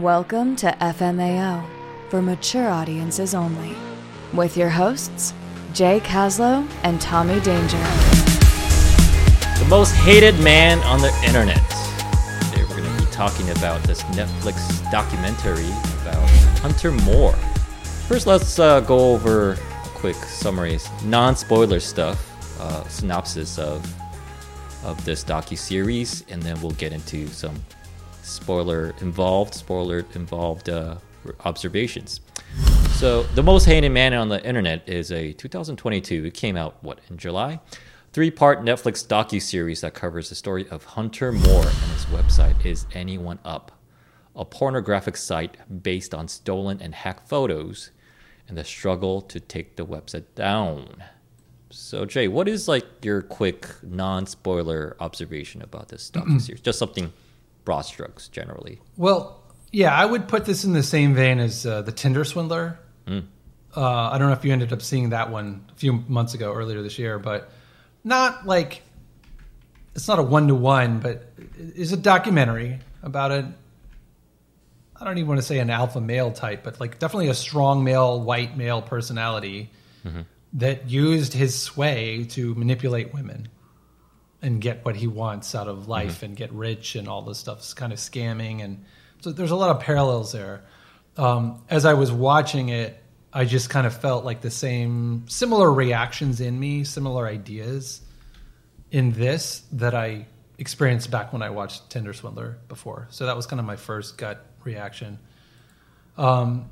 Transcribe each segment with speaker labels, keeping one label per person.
Speaker 1: Welcome to FMAO for mature audiences only, with your hosts, Jay Caslow and Tommy Danger.
Speaker 2: The most hated man on the internet. Today we're going to be talking about this Netflix documentary about Hunter Moore. First, let's uh, go over a quick summary, non-spoiler stuff, uh, synopsis of of this docu series, and then we'll get into some spoiler involved, spoiler involved uh, observations. So, the most hated man on the internet is a 2022. It came out what in July. Three-part Netflix docu series that covers the story of Hunter Moore, and his website is Anyone Up, a pornographic site based on stolen and hacked photos, and the struggle to take the website down. So Jay, what is like your quick non-spoiler observation about this docu series? Just something broad strokes generally.
Speaker 3: Well, yeah, I would put this in the same vein as uh, the Tinder Swindler. Uh, I don't know if you ended up seeing that one a few months ago, earlier this year, but not like it's not a one to one, but it's a documentary about a. I don't even want to say an alpha male type, but like definitely a strong male, white male personality that used his sway to manipulate women and get what he wants out of life and get rich and all this stuff. It's kind of scamming. And so there's a lot of parallels there. Um, as I was watching it, I just kind of felt like the same, similar reactions in me, similar ideas in this that I experienced back when I watched Tinder Swindler before. So that was kind of my first gut reaction. Um,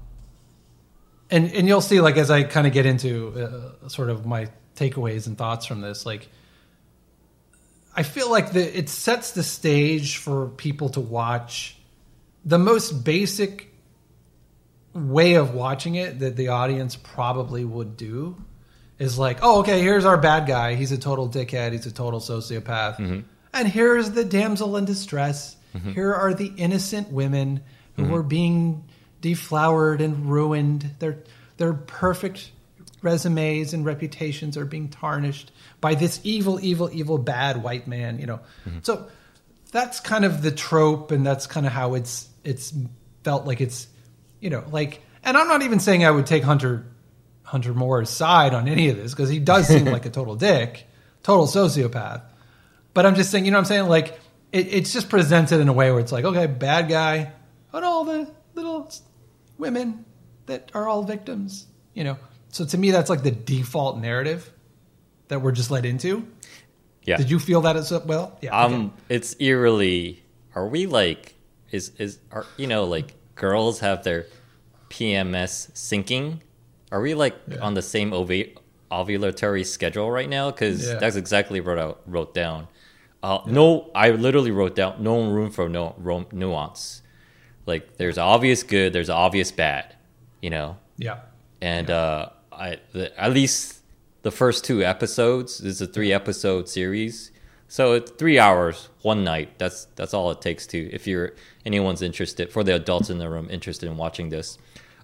Speaker 3: and and you'll see like as I kind of get into uh, sort of my takeaways and thoughts from this, like I feel like the it sets the stage for people to watch the most basic way of watching it that the audience probably would do is like, oh, okay, here's our bad guy. He's a total dickhead. He's a total sociopath. Mm-hmm. And here's the damsel in distress. Mm-hmm. Here are the innocent women who mm-hmm. are being deflowered and ruined. Their their perfect resumes and reputations are being tarnished by this evil, evil, evil, bad white man. You know, mm-hmm. so that's kind of the trope, and that's kind of how it's it's felt like it's you know like. And I'm not even saying I would take Hunter Hunter Moore's side on any of this because he does seem like a total dick, total sociopath. But I'm just saying, you know what I'm saying? Like, it, it's just presented in a way where it's like, okay, bad guy, but all the little women that are all victims, you know? So to me, that's like the default narrative that we're just led into.
Speaker 2: Yeah.
Speaker 3: Did you feel that as well? Yeah. okay.
Speaker 2: Um, it's eerily. Are we like? Is is are you know like girls have their PMS syncing? Are we like on the same ova- ovulatory schedule right now? Because
Speaker 3: Yeah.
Speaker 2: that's exactly what I wrote down. Uh, No, I literally wrote down no room for no ro- nuance. Like there's obvious good, there's obvious bad. You know,
Speaker 3: Yeah.
Speaker 2: and uh, I the, at least the first two episodes this is a three episode series, so it's three hours one night. That's that's all it takes to if you're anyone's interested for the adults in the room interested in watching this.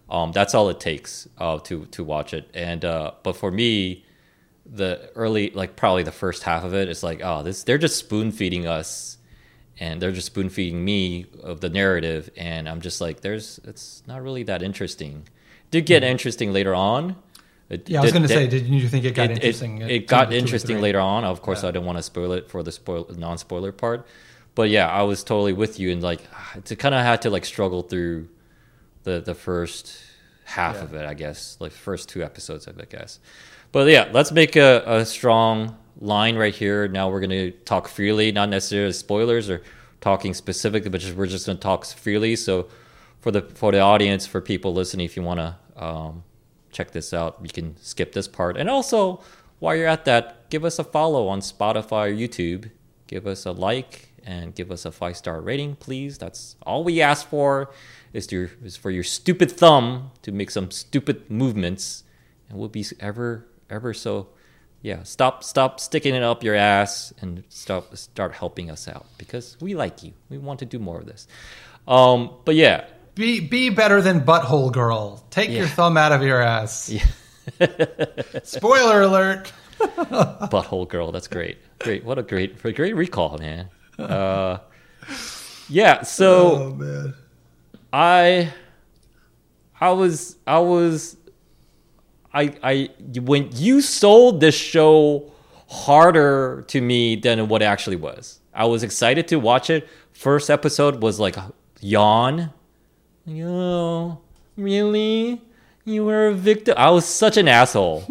Speaker 2: Um, that's all it takes uh, to to watch it. And uh, but for me, the early like probably the first half of it is like oh this they're just spoon feeding us and they're just spoon feeding me of the narrative and i'm just like there's it's not really that interesting did get interesting later on It.
Speaker 3: Yeah, I was going to say,
Speaker 2: did-
Speaker 3: you think it got
Speaker 2: it, it-
Speaker 3: interesting? at
Speaker 2: it got
Speaker 3: of the two or
Speaker 2: interesting later on of course i didn't want to spoil it for the spoil non-spoiler part but yeah i was totally with you and like to kind of had to like struggle through the the first half
Speaker 3: Yeah.
Speaker 2: of it i guess like first two episodes of it i guess but yeah let's make a, a strong line right here now we're going to talk freely not necessarily spoilers or talking specifically but just we're just going to talk freely so for the for the audience for people listening if you want to um, check this out. You can skip this part. And also while you're at that give us a follow on spotify or youtube. Give us a like and give us a five star rating please. That's all we ask for is to is for your stupid thumb to make some stupid movements. And we'll be ever ever so yeah stop stop sticking it up your ass and stop start helping us out because we like you. We want to do more of this. Um but yeah
Speaker 3: Be be better than butthole girl. Take your thumb out of your ass. Spoiler alert.
Speaker 2: butthole girl. That's great. Great. What a great, great recall, man. Uh, yeah. So
Speaker 3: Oh man.
Speaker 2: I I was I was I I when you sold this show harder to me than what it actually was. I was excited to watch it. First episode was like yawn. Like, oh, really? You were a victim. I was such an asshole.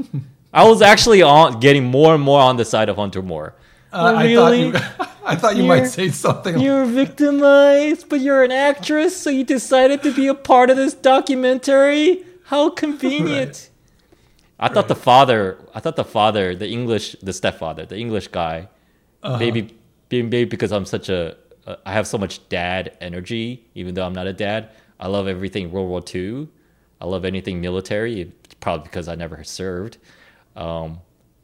Speaker 2: I was actually on getting more and more on the side of Hunter Moore.
Speaker 3: Uh,
Speaker 2: Oh,
Speaker 3: I thought you, I thought you might say something.
Speaker 2: You're victimized, but you're an actress, so you decided to be a part of this documentary. How convenient. I thought the father, I thought the father, the English, the stepfather, the English guy, maybe, maybe because I'm such a, uh, I have so much dad energy, even though I'm not a dad. I love everything World War II. I love anything military. It's probably because I never served. Um,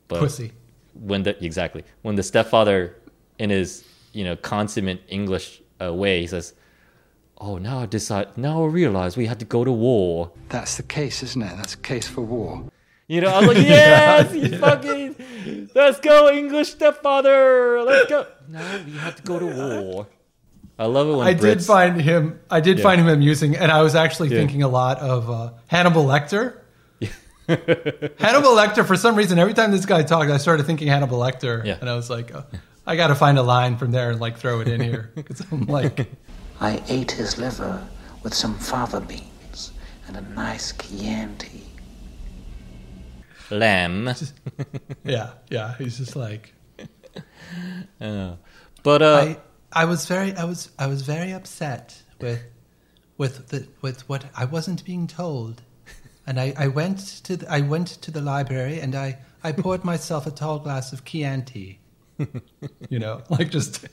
Speaker 2: but
Speaker 3: Pussy.
Speaker 2: when the exactly when the stepfather in his you know consummate english uh, way he says oh now i decide now i realize we had to go to war
Speaker 4: That's the case, isn't it? That's a case for war.
Speaker 2: you know i was like yes you fucking let's go english stepfather let's go no we have to go to war i love it when
Speaker 3: I did find him. I did
Speaker 2: Yeah.
Speaker 3: find him amusing, and I was actually
Speaker 2: Yeah.
Speaker 3: thinking a lot of uh, Hannibal Lecter. Hannibal Lecter. For some reason, every time this guy talked, I started thinking Hannibal Lecter,
Speaker 2: Yeah.
Speaker 3: and I was like, oh, I got to find a line from there and like throw it in here because I'm like,
Speaker 5: I ate his liver with some fava beans and a nice Chianti.
Speaker 2: lamb
Speaker 3: yeah, yeah. He's just like,
Speaker 2: but uh
Speaker 3: I, I was very, I was, I was very upset with, with the, with what I wasn't being told, and I, I went to, the, I went to the library and I, I poured myself a tall glass of Chianti. you know, like just,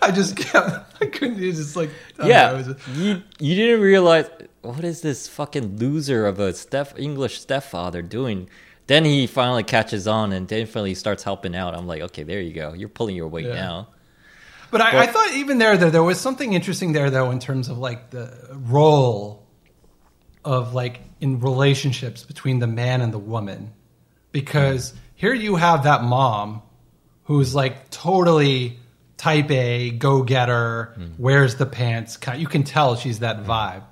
Speaker 3: I just kept, I couldn't, it's just like, I don't know,
Speaker 2: yeah
Speaker 3: it was-
Speaker 2: you you didn't realize what is this fucking loser of a step english stepfather doing? Then he finally catches on and definitely starts helping out. I'm like okay there you go. You're pulling your weight
Speaker 3: Yeah.
Speaker 2: now
Speaker 3: But I, I thought even there, there, there was something interesting there, though, in terms of like the role of like in relationships between the man and the woman, because here you have that mom who's like totally type A, go getter, mm-hmm. wears the pants. You can tell she's that mm-hmm. vibe,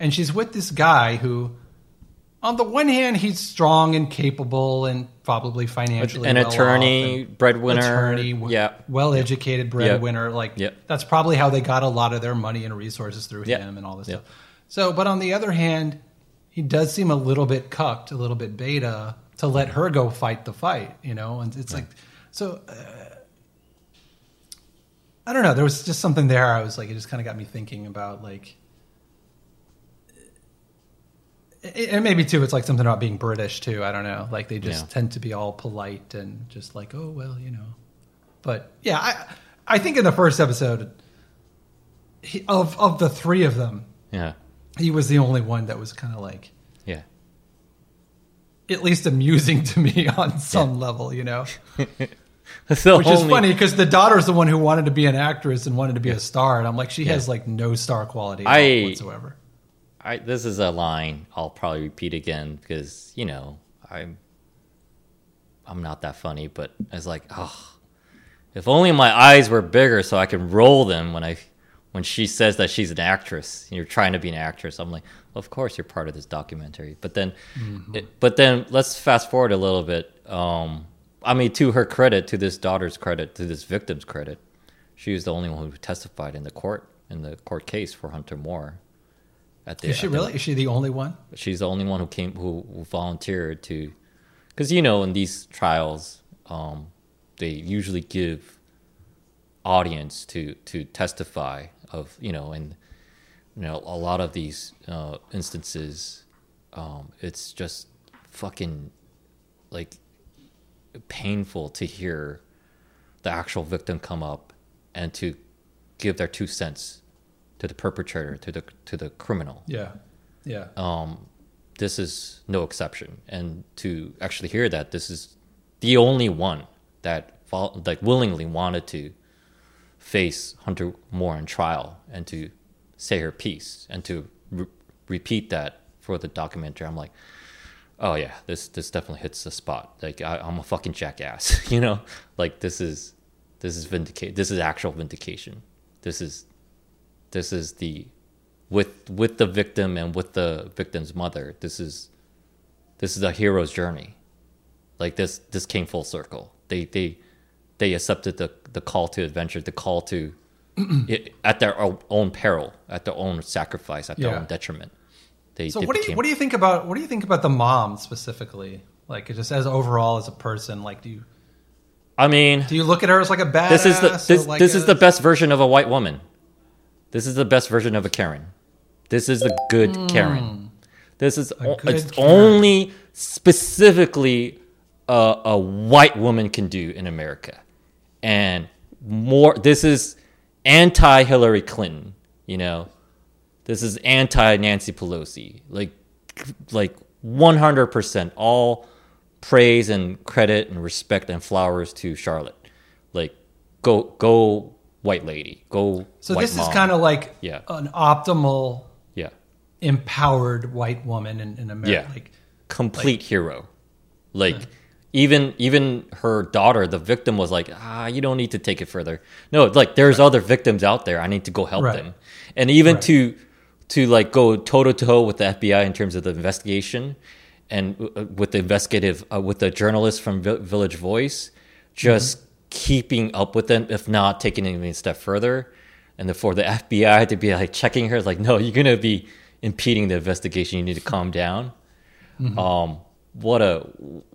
Speaker 3: and she's with this guy who. On the one hand, he's strong and capable and probably financially
Speaker 2: An
Speaker 3: well
Speaker 2: attorney,
Speaker 3: and-
Speaker 2: breadwinner,
Speaker 3: attorney,
Speaker 2: yeah.
Speaker 3: well-educated breadwinner. Like that's probably how they got a lot of their money and resources through him and all this stuff. So, but on the other hand, he does seem a little bit cucked, a little bit beta to let her go fight the fight, you know. And it's like, so uh, I don't know. There was just something there. I was like, it just kind of got me thinking about like. And maybe too, it's like something about being British too. I don't know. Like they just
Speaker 2: Yeah.
Speaker 3: tend to be all polite and just like, oh well, you know. But yeah, I I think in the first episode, he, of of the three of them,
Speaker 2: yeah
Speaker 3: he was the only one that was kind of like
Speaker 2: yeah
Speaker 3: at least amusing to me on some level, you know. Which is funny because the daughter's the one who wanted to be an actress and wanted to be a star, and I'm like, she has like no star quality
Speaker 2: I-
Speaker 3: whatsoever.
Speaker 2: I, this is a line I'll probably repeat again because you know I'm I'm not that funny, but it's like, oh, if only my eyes were bigger so I can roll them when I when she says that she's an actress. You're trying to be an actress. I'm like, well, of course you're part of this documentary. But then, it, but then let's fast forward a little bit. Um, I mean, to her credit, to this daughter's credit, to this victim's credit, she was the only one who testified in the court in the court case for Hunter Moore. At the,
Speaker 3: Is she
Speaker 2: at the-
Speaker 3: really? Is she the only one?
Speaker 2: she's the only one who came who, who volunteered to because you know in these trials um, they usually give audience to to testify of you know and you know a lot of these uh, instances um, it's just fucking like painful to hear the actual victim come up and to give their two cents to the perpetrator to the to the criminal
Speaker 3: Yeah, yeah.
Speaker 2: um, this is no exception. And to actually hear that this is the only one that like willingly wanted to face Hunter Moore in trial and to say her piece and to re- repeat that for the documentary, I'm like, oh yeah, this this definitely hits the spot. Like I, I'm a fucking jackass, you know. Like this is this is vindicate. This is actual vindication. This is this is the with with the victim and with the victim's mother. This is this is a hero's journey. Like this this came full circle. They they they accepted the the call to adventure, the call to it, at their own peril, at their own sacrifice, at their
Speaker 3: Yeah.
Speaker 2: own detriment. They,
Speaker 3: So
Speaker 2: they
Speaker 3: what do you what do you think about what do you think about the mom specifically? Like just as overall as a person, like do you
Speaker 2: I mean,
Speaker 3: do you look at her as like a badass?
Speaker 2: this is the this,
Speaker 3: like
Speaker 2: this
Speaker 3: a-
Speaker 2: is the best version of a white woman. This is the best version of a Karen. This is the good hmm. Karen. This is o- it's
Speaker 3: Karen.
Speaker 2: only specifically a, a white woman can do in America, and more. This is anti Hillary Clinton. You know, this is anti Nancy Pelosi. Like, like one hundred percent. All praise and credit and respect and flowers to Charlotte. Like, go go white lady. Go.
Speaker 3: So this is kind of like
Speaker 2: Yeah.
Speaker 3: an optimal
Speaker 2: yeah.
Speaker 3: empowered white woman in, in America.
Speaker 2: Yeah.
Speaker 3: Like
Speaker 2: complete hero. Like even even her daughter, the victim was like, ah, you don't need to take it further. No, like there's other victims out there. I need to go help
Speaker 3: Right.
Speaker 2: them. And even
Speaker 3: Right.
Speaker 2: to to like go toe to toe with the FBI in terms of the investigation and uh, with the investigative uh, with the journalist from Vi- Village Voice, just keeping up with them, if not taking it even a step further. And then for the FBI to be like checking her, like, no, you're gonna be impeding the investigation. You need to calm down. Um, what a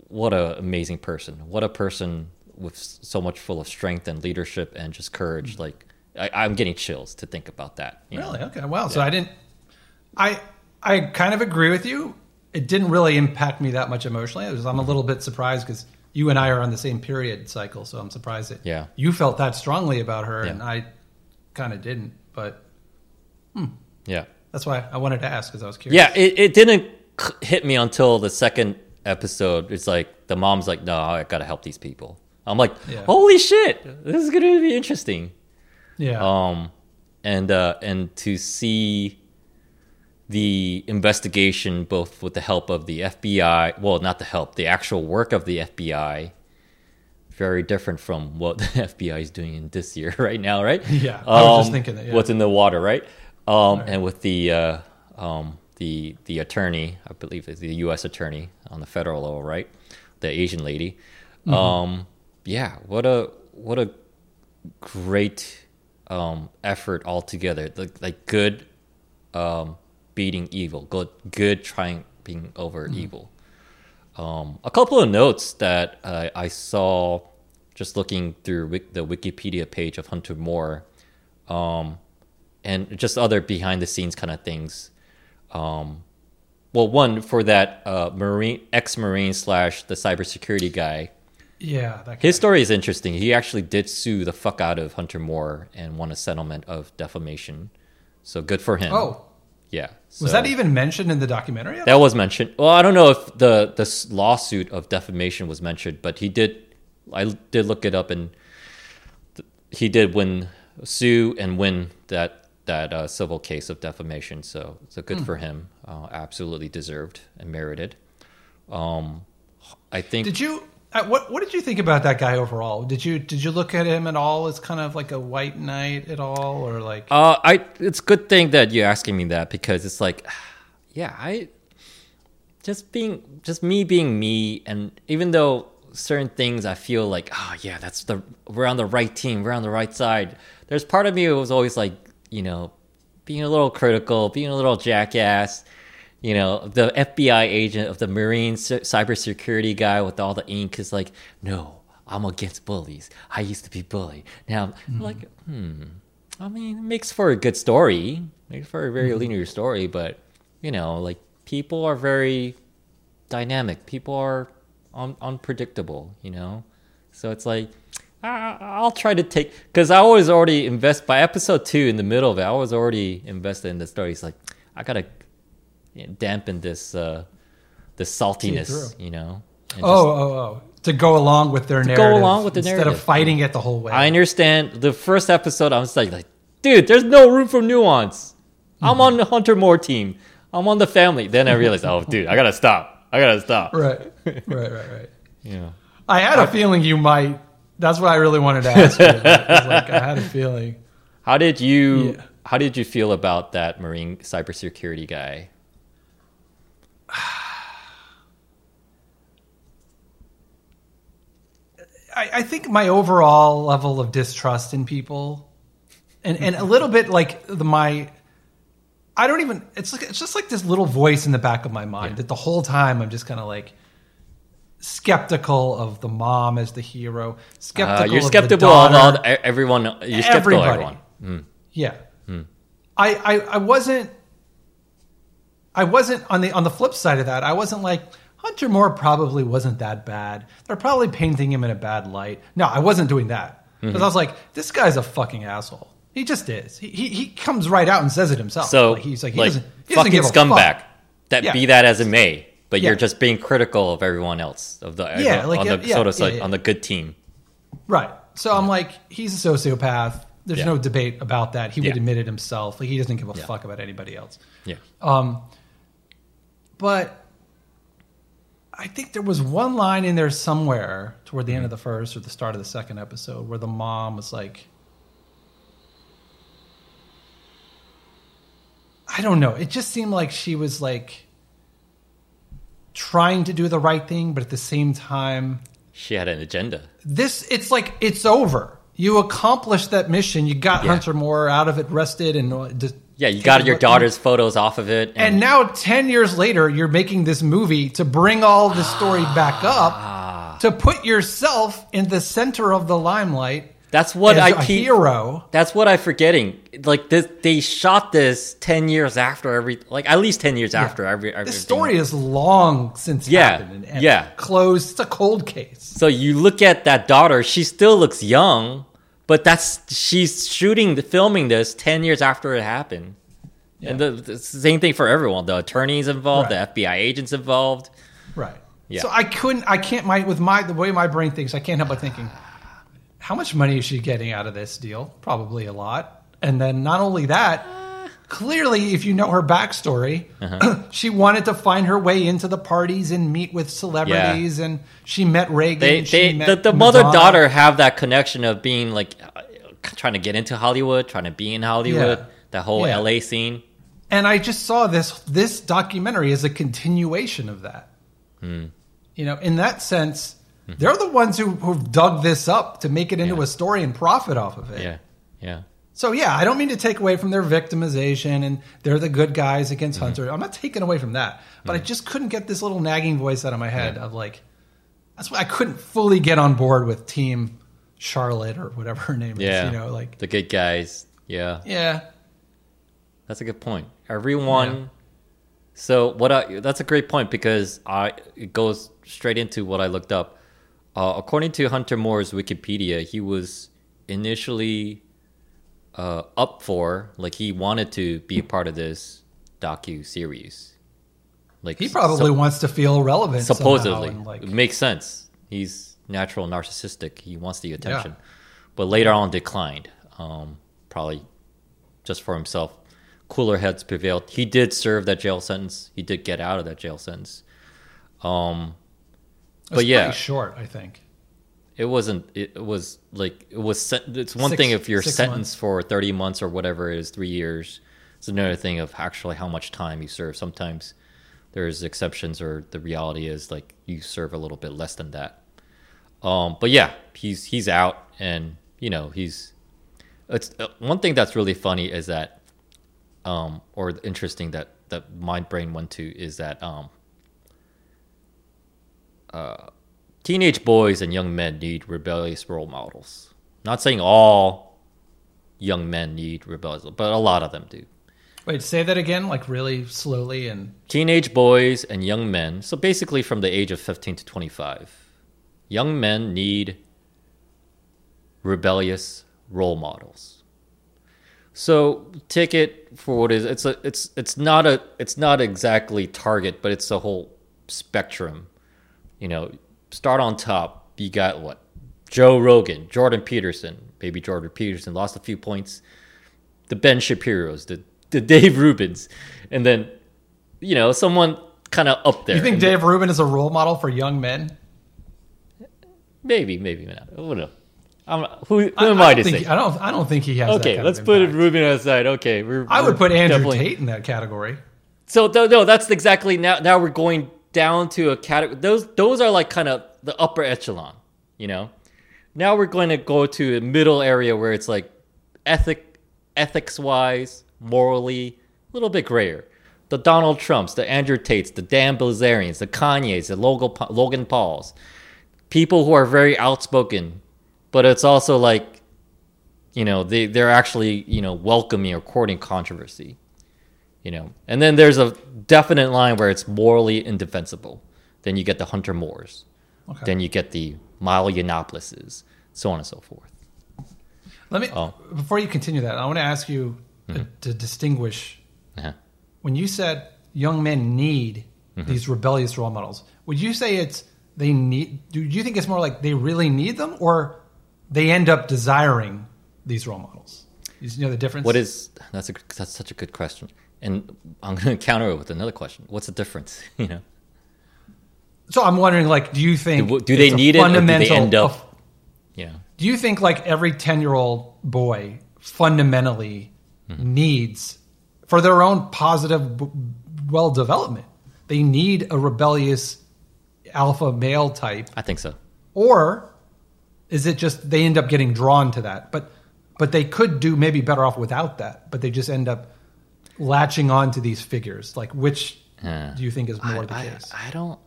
Speaker 2: what a amazing person. What a person with so much full of strength and leadership and just courage. Like I, I'm getting chills to think about that. you know?
Speaker 3: Really? Okay. Wow. So I didn't. I I kind of agree with you. It didn't really impact me that much emotionally. Was, I'm a little bit surprised because you and I are on the same period cycle, so I'm surprised that
Speaker 2: Yeah.
Speaker 3: you felt that strongly about her,
Speaker 2: Yeah.
Speaker 3: and I kind of didn't. But
Speaker 2: Yeah.
Speaker 3: that's why I wanted to ask because I was curious.
Speaker 2: Yeah. It, it didn't hit me until the second episode. It's like the mom's like, no, I gotta help these people. I'm like,
Speaker 3: Yeah.
Speaker 2: holy shit, this is gonna be interesting.
Speaker 3: Yeah.
Speaker 2: um, and uh, and to see the investigation both with the help of the FBI, well, not the help, the actual work of the FBI, very different from what the FBI is doing in this year right now, right?
Speaker 3: Yeah, I was just
Speaker 2: Um,
Speaker 3: thinking that, yeah.
Speaker 2: What's in the water, right? Um, And with the uh, um, the the attorney, I believe it's the U.S. attorney on the federal level, right? The Asian lady.
Speaker 3: Mm-hmm.
Speaker 2: Um, yeah, what a what a great um, effort altogether. Like, like good um, beating evil, good good triumphing over
Speaker 3: Mm-hmm.
Speaker 2: evil. Um, a couple of notes that uh, I saw just looking through wik- the Wikipedia page of Hunter Moore, um, and just other behind the scenes kind of things. Um, well, one for that uh, marine ex marine slash the cybersecurity guy.
Speaker 3: yeah. Guy.
Speaker 2: His story is interesting. He actually did sue the fuck out of Hunter Moore and won a settlement of defamation. So good for him.
Speaker 3: Oh,
Speaker 2: yeah.
Speaker 3: was that even mentioned in the documentary?
Speaker 2: that was mentioned? Well, I don't know if the the s- lawsuit of defamation was mentioned, but he did. I did look it up, and th- he did win sue and win that that uh, civil case of defamation. So so good for him. Uh, absolutely deserved and merited. Um, I think
Speaker 3: Did you? Uh, what What did you think about that guy overall? Did you Did you look at him at all as kind of like a white knight at all, or like?
Speaker 2: Uh, I it's a good thing that you're asking me that because it's like, yeah, I just being just me being me, and even though certain things I feel like, oh yeah, that's the we're on the right team, we're on the right side. There's part of me who was always like, you know, being a little critical, being a little jackass. You know, the FBI agent of the Marine cy- cybersecurity guy with all the ink is like, no, I'm against bullies. I used to be bullied. Now, I'm like, hmm. I mean, it makes for a good story. Makes for a very linear story, but you know, like people are very dynamic. People are un- unpredictable. You know, so it's like I'll try to take because I was already invest by episode two in the middle of it. I was already invested in the story. It's like I gotta you know, dampen this uh this saltiness. You know.
Speaker 3: oh, oh, oh! To go along with their
Speaker 2: go
Speaker 3: narrative,
Speaker 2: along with the
Speaker 3: instead
Speaker 2: narrative.
Speaker 3: of fighting it the whole way.
Speaker 2: I understand the first episode. I was like, like, dude, there's no room for nuance. I'm on the Hunter Moore team. I'm on the family. Then I realized, oh, dude, I gotta stop. I gotta stop.
Speaker 3: Right, right, right, right.
Speaker 2: Yeah.
Speaker 3: I had a feeling you might. That's what I really wanted to ask you. Like I had a feeling.
Speaker 2: How did you
Speaker 3: Yeah.
Speaker 2: how did you feel about that Marine cybersecurity guy?
Speaker 3: I, I think my overall level of distrust in people, and and a little bit like the my, I don't even. It's like it's just like this little voice in the back of my mind that the whole time I'm just kind of like skeptical of the mom as the hero. Skeptical.
Speaker 2: Uh, you're
Speaker 3: of
Speaker 2: skeptical of all everyone. You're skeptical of
Speaker 3: Everybody.
Speaker 2: everyone.
Speaker 3: Yeah. I, I I wasn't I wasn't on the on the flip side of that, I wasn't like Hunter Moore probably wasn't that bad. They're probably painting him in a bad light. No, I wasn't doing that. Because I was like, this guy's a fucking asshole. He just is. He, he he comes right out and says it himself.
Speaker 2: So
Speaker 3: like, he's like he
Speaker 2: like,
Speaker 3: doesn't he doesn't
Speaker 2: fucking
Speaker 3: give a
Speaker 2: scumbag.
Speaker 3: fuck.
Speaker 2: That
Speaker 3: Yeah.
Speaker 2: be that as it may, but
Speaker 3: Yeah.
Speaker 2: you're just being critical of everyone else of the
Speaker 3: Yeah, like,
Speaker 2: on the
Speaker 3: yeah,
Speaker 2: sort of
Speaker 3: yeah,
Speaker 2: like, on the good team.
Speaker 3: Right. So I'm like, he's a sociopath. There's no debate about that. He would admit it himself. Like he doesn't give a fuck about anybody else.
Speaker 2: Yeah.
Speaker 3: Um, but I think there was one line in there somewhere toward the end of the first or the start of the second episode where the mom was like, I don't know. It just seemed like she was like trying to do the right thing, but at the same time,
Speaker 2: She had an agenda.
Speaker 3: this it's like it's over. You accomplished that mission. You got
Speaker 2: Yeah.
Speaker 3: Hunter Moore out of it, rested, and uh, just
Speaker 2: Yeah, you got your daughter's photos off of it,
Speaker 3: And now, 10 years later, you're making this movie to bring all the story back
Speaker 2: Ah.
Speaker 3: up, to put yourself in the center of the limelight
Speaker 2: that's what
Speaker 3: as
Speaker 2: I
Speaker 3: a
Speaker 2: keep.
Speaker 3: hero.
Speaker 2: That's what I'm forgetting. Like this, they shot this ten years after every, like at least ten years after every.
Speaker 3: The story is long since
Speaker 2: Yeah,
Speaker 3: happened. And, and
Speaker 2: yeah.
Speaker 3: Closed. It's a cold case.
Speaker 2: So you look at that daughter; she still looks young, but that's she's shooting, the filming this ten years after it happened. And the, the same thing for everyone. The attorneys involved,
Speaker 3: Right.
Speaker 2: the FBI agents involved.
Speaker 3: Right.
Speaker 2: Yeah.
Speaker 3: So I couldn't, I can't, my, with my, the way my brain thinks, I can't help but thinking, how much money is she getting out of this deal? Probably a lot. And then not only that, clearly, if you know her backstory,
Speaker 2: Uh-huh.
Speaker 3: she wanted to find her way into the parties and meet with celebrities, and she met Reagan.
Speaker 2: They,
Speaker 3: she
Speaker 2: they,
Speaker 3: met
Speaker 2: the, the mother daughter have that connection of being like uh, trying to get into Hollywood, trying to be in Hollywood.
Speaker 3: Yeah.
Speaker 2: That whole
Speaker 3: Yeah.
Speaker 2: LA scene.
Speaker 3: And I just saw this this documentary as a continuation of that.
Speaker 2: Hmm.
Speaker 3: You know, in that sense, they're the ones who who've dug this up to make it into
Speaker 2: Yeah.
Speaker 3: a story and profit off of it.
Speaker 2: Yeah, yeah.
Speaker 3: So yeah, I don't mean to take away from their victimization and they're the good guys against
Speaker 2: Mm-hmm.
Speaker 3: Hunter. I'm not taking away from that, but I just couldn't get this little nagging voice out of my head of like, that's why I couldn't fully get on board with Team Charlotte or whatever her name
Speaker 2: Yeah.
Speaker 3: is. You know, like
Speaker 2: The good guys. Yeah.
Speaker 3: yeah,
Speaker 2: That's a good point. Everyone.
Speaker 3: Yeah.
Speaker 2: So what? I that's a great point because I it goes straight into what I looked up. Uh, according to Hunter Moore's Wikipedia, he was initially uh, up for like he wanted to be a part of this docu series. Like
Speaker 3: he probably
Speaker 2: so-
Speaker 3: wants to feel relevant.
Speaker 2: supposedly
Speaker 3: like
Speaker 2: it makes sense. He's natural narcissistic. He wants the attention, but later on declined. Um, probably just for himself. Cooler heads prevailed. He did serve that jail sentence. He did get out of that jail sentence. Um, but yeah.
Speaker 3: pretty short. I think.
Speaker 2: It wasn't. It was like it was. Sen- it's one
Speaker 3: Six-
Speaker 2: thing if you're sentenced
Speaker 3: months.
Speaker 2: for thirty months or whatever it is, three years. It's another thing of actually how much time you serve. Sometimes there's exceptions, or the reality is like you serve a little bit less than that. Um, but yeah, he's he's out, and you know he's. It's uh, one thing that's really funny is that, um, or interesting that that my brain went to is that um, teenage boys and young men need rebellious role models. Not saying all young men need rebellious, but a lot of them do.
Speaker 3: Wait, say that again, like really slowly and
Speaker 2: Teenage boys and young men, so basically from the age of 15 to 25, young men need rebellious role models. So take it for what it is. It's a it's it's not a it's not exactly target, but it's a whole spectrum. You know, start on top. You got what? Joe Rogan, Jordan Peterson, Maybe Jordan Peterson lost a few points. The Ben Shapiro's, the the Dave Rubins, and then you know someone kind of up there.
Speaker 3: you think Dave Rubin is a role model for young men?
Speaker 2: Maybe, maybe not. I don't know. I'm, who, who
Speaker 3: I,
Speaker 2: am
Speaker 3: I
Speaker 2: I, to
Speaker 3: think,
Speaker 2: say?
Speaker 3: I don't. I don't think he has. that
Speaker 2: Okay, let's put
Speaker 3: impact.
Speaker 2: Rubin aside. Okay, we're,
Speaker 3: I would
Speaker 2: we're
Speaker 3: put Andrew Tate in that category.
Speaker 2: So no, no, that's exactly now. Now we're going down to a category. Those those are like kind of the upper echelon, you know. Now we're going to go to a middle area where it's like ethic, ethics wise, morally, a little bit grayer. The Donald Trumps, the Andrew Tates, the Dan Bilzerians, the Kanyes, the Logan, Pauls, people who are very outspoken, but it's also like, you know, they they're actually you know welcoming or courting controversy you know and then there's a definite line where it's morally indefensible then you get the hunter moores
Speaker 3: Okay.
Speaker 2: then you get the milo yiannopouloses so on and so forth
Speaker 3: Let me
Speaker 2: Oh.
Speaker 3: before you continue that. I want to ask you uh, to distinguish
Speaker 2: uh-huh.
Speaker 3: when you said young men need
Speaker 2: Mm-hmm.
Speaker 3: these rebellious role models. Would you say it's they need? Do you think it's more like they really need them, or they end up desiring these role models? You know the difference.
Speaker 2: what is that's a that's such a good question and i'm going to counter it with another question. What's the difference you know?
Speaker 3: So I'm wondering, like, do you think
Speaker 2: Do- do they need it or do they
Speaker 3: fundamental
Speaker 2: end up-
Speaker 3: of-
Speaker 2: yeah.
Speaker 3: Do you think like every 10 year old boy fundamentally
Speaker 2: Mm-hmm.
Speaker 3: needs for their own positive well development they need a rebellious alpha male type?
Speaker 2: I think so.
Speaker 3: Or is it just they end up getting drawn to that? But but they could do maybe better off without that but they just end up latching on to these figures? Like which
Speaker 2: Yeah.
Speaker 3: do you think is more
Speaker 2: I,
Speaker 3: the
Speaker 2: I-
Speaker 3: case?
Speaker 2: I don't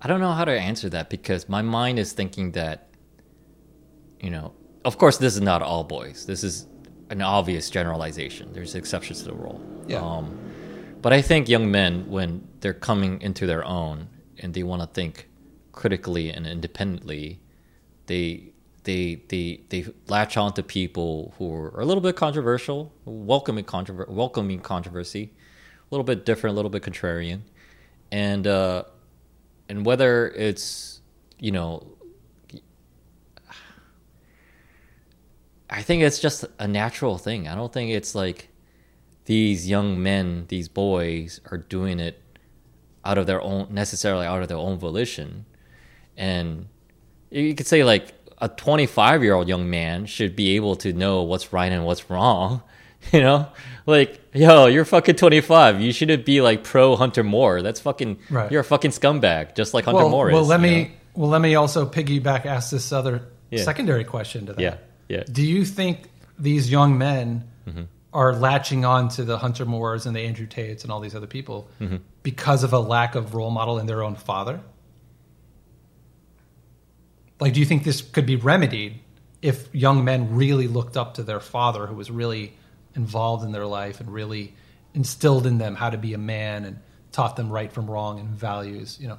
Speaker 2: I don't know how to answer that because my mind is thinking that you know of course this is not all boys. This is an obvious generalization. There's exceptions to the rule.
Speaker 3: Yeah.
Speaker 2: um, but I think young men when they're coming into their own and they want to think critically and independently they they they they latch on to people who are a little bit controversial, welcoming controver- welcoming controversy, a little bit different, a little bit contrarian, and uh, and whether it's you know, I think it's just a natural thing. I don't think it's like these young men, these boys are doing it out of their own necessarily out of their own volition, and you could say like a 25 year old young man should be able to know what's right and what's wrong you know like yo you're fucking 25 you shouldn't be like pro hunter moore that's fucking
Speaker 3: Right.
Speaker 2: you're a fucking scumbag just like hunter
Speaker 3: well,
Speaker 2: moore
Speaker 3: well
Speaker 2: is
Speaker 3: let me
Speaker 2: know?
Speaker 3: well let me also piggyback ask this other
Speaker 2: Yeah.
Speaker 3: secondary question to that
Speaker 2: yeah yeah
Speaker 3: Do you think these young men
Speaker 2: Mm-hmm.
Speaker 3: are latching on to the Hunter Moores and the Andrew Tates and all these other people
Speaker 2: Mm-hmm.
Speaker 3: because of a lack of role model in their own father? Like, do you think this could be remedied if young men really looked up to their father, who was really involved in their life and really instilled in them how to be a man and taught them right from wrong and values? You know,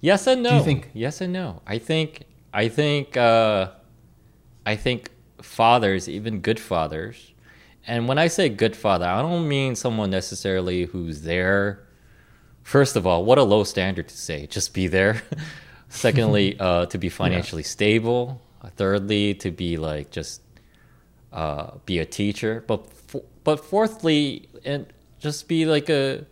Speaker 2: Yes and no.
Speaker 3: Do you think-
Speaker 2: yes and no? I think I think uh, I think fathers, even good fathers, and when I say good father, I don't mean someone necessarily who's there. First of all, what a low standard to say. Just be there. Secondly, uh, to be financially stable. Thirdly, to be like just uh, be a teacher. But f- but fourthly, and just be like a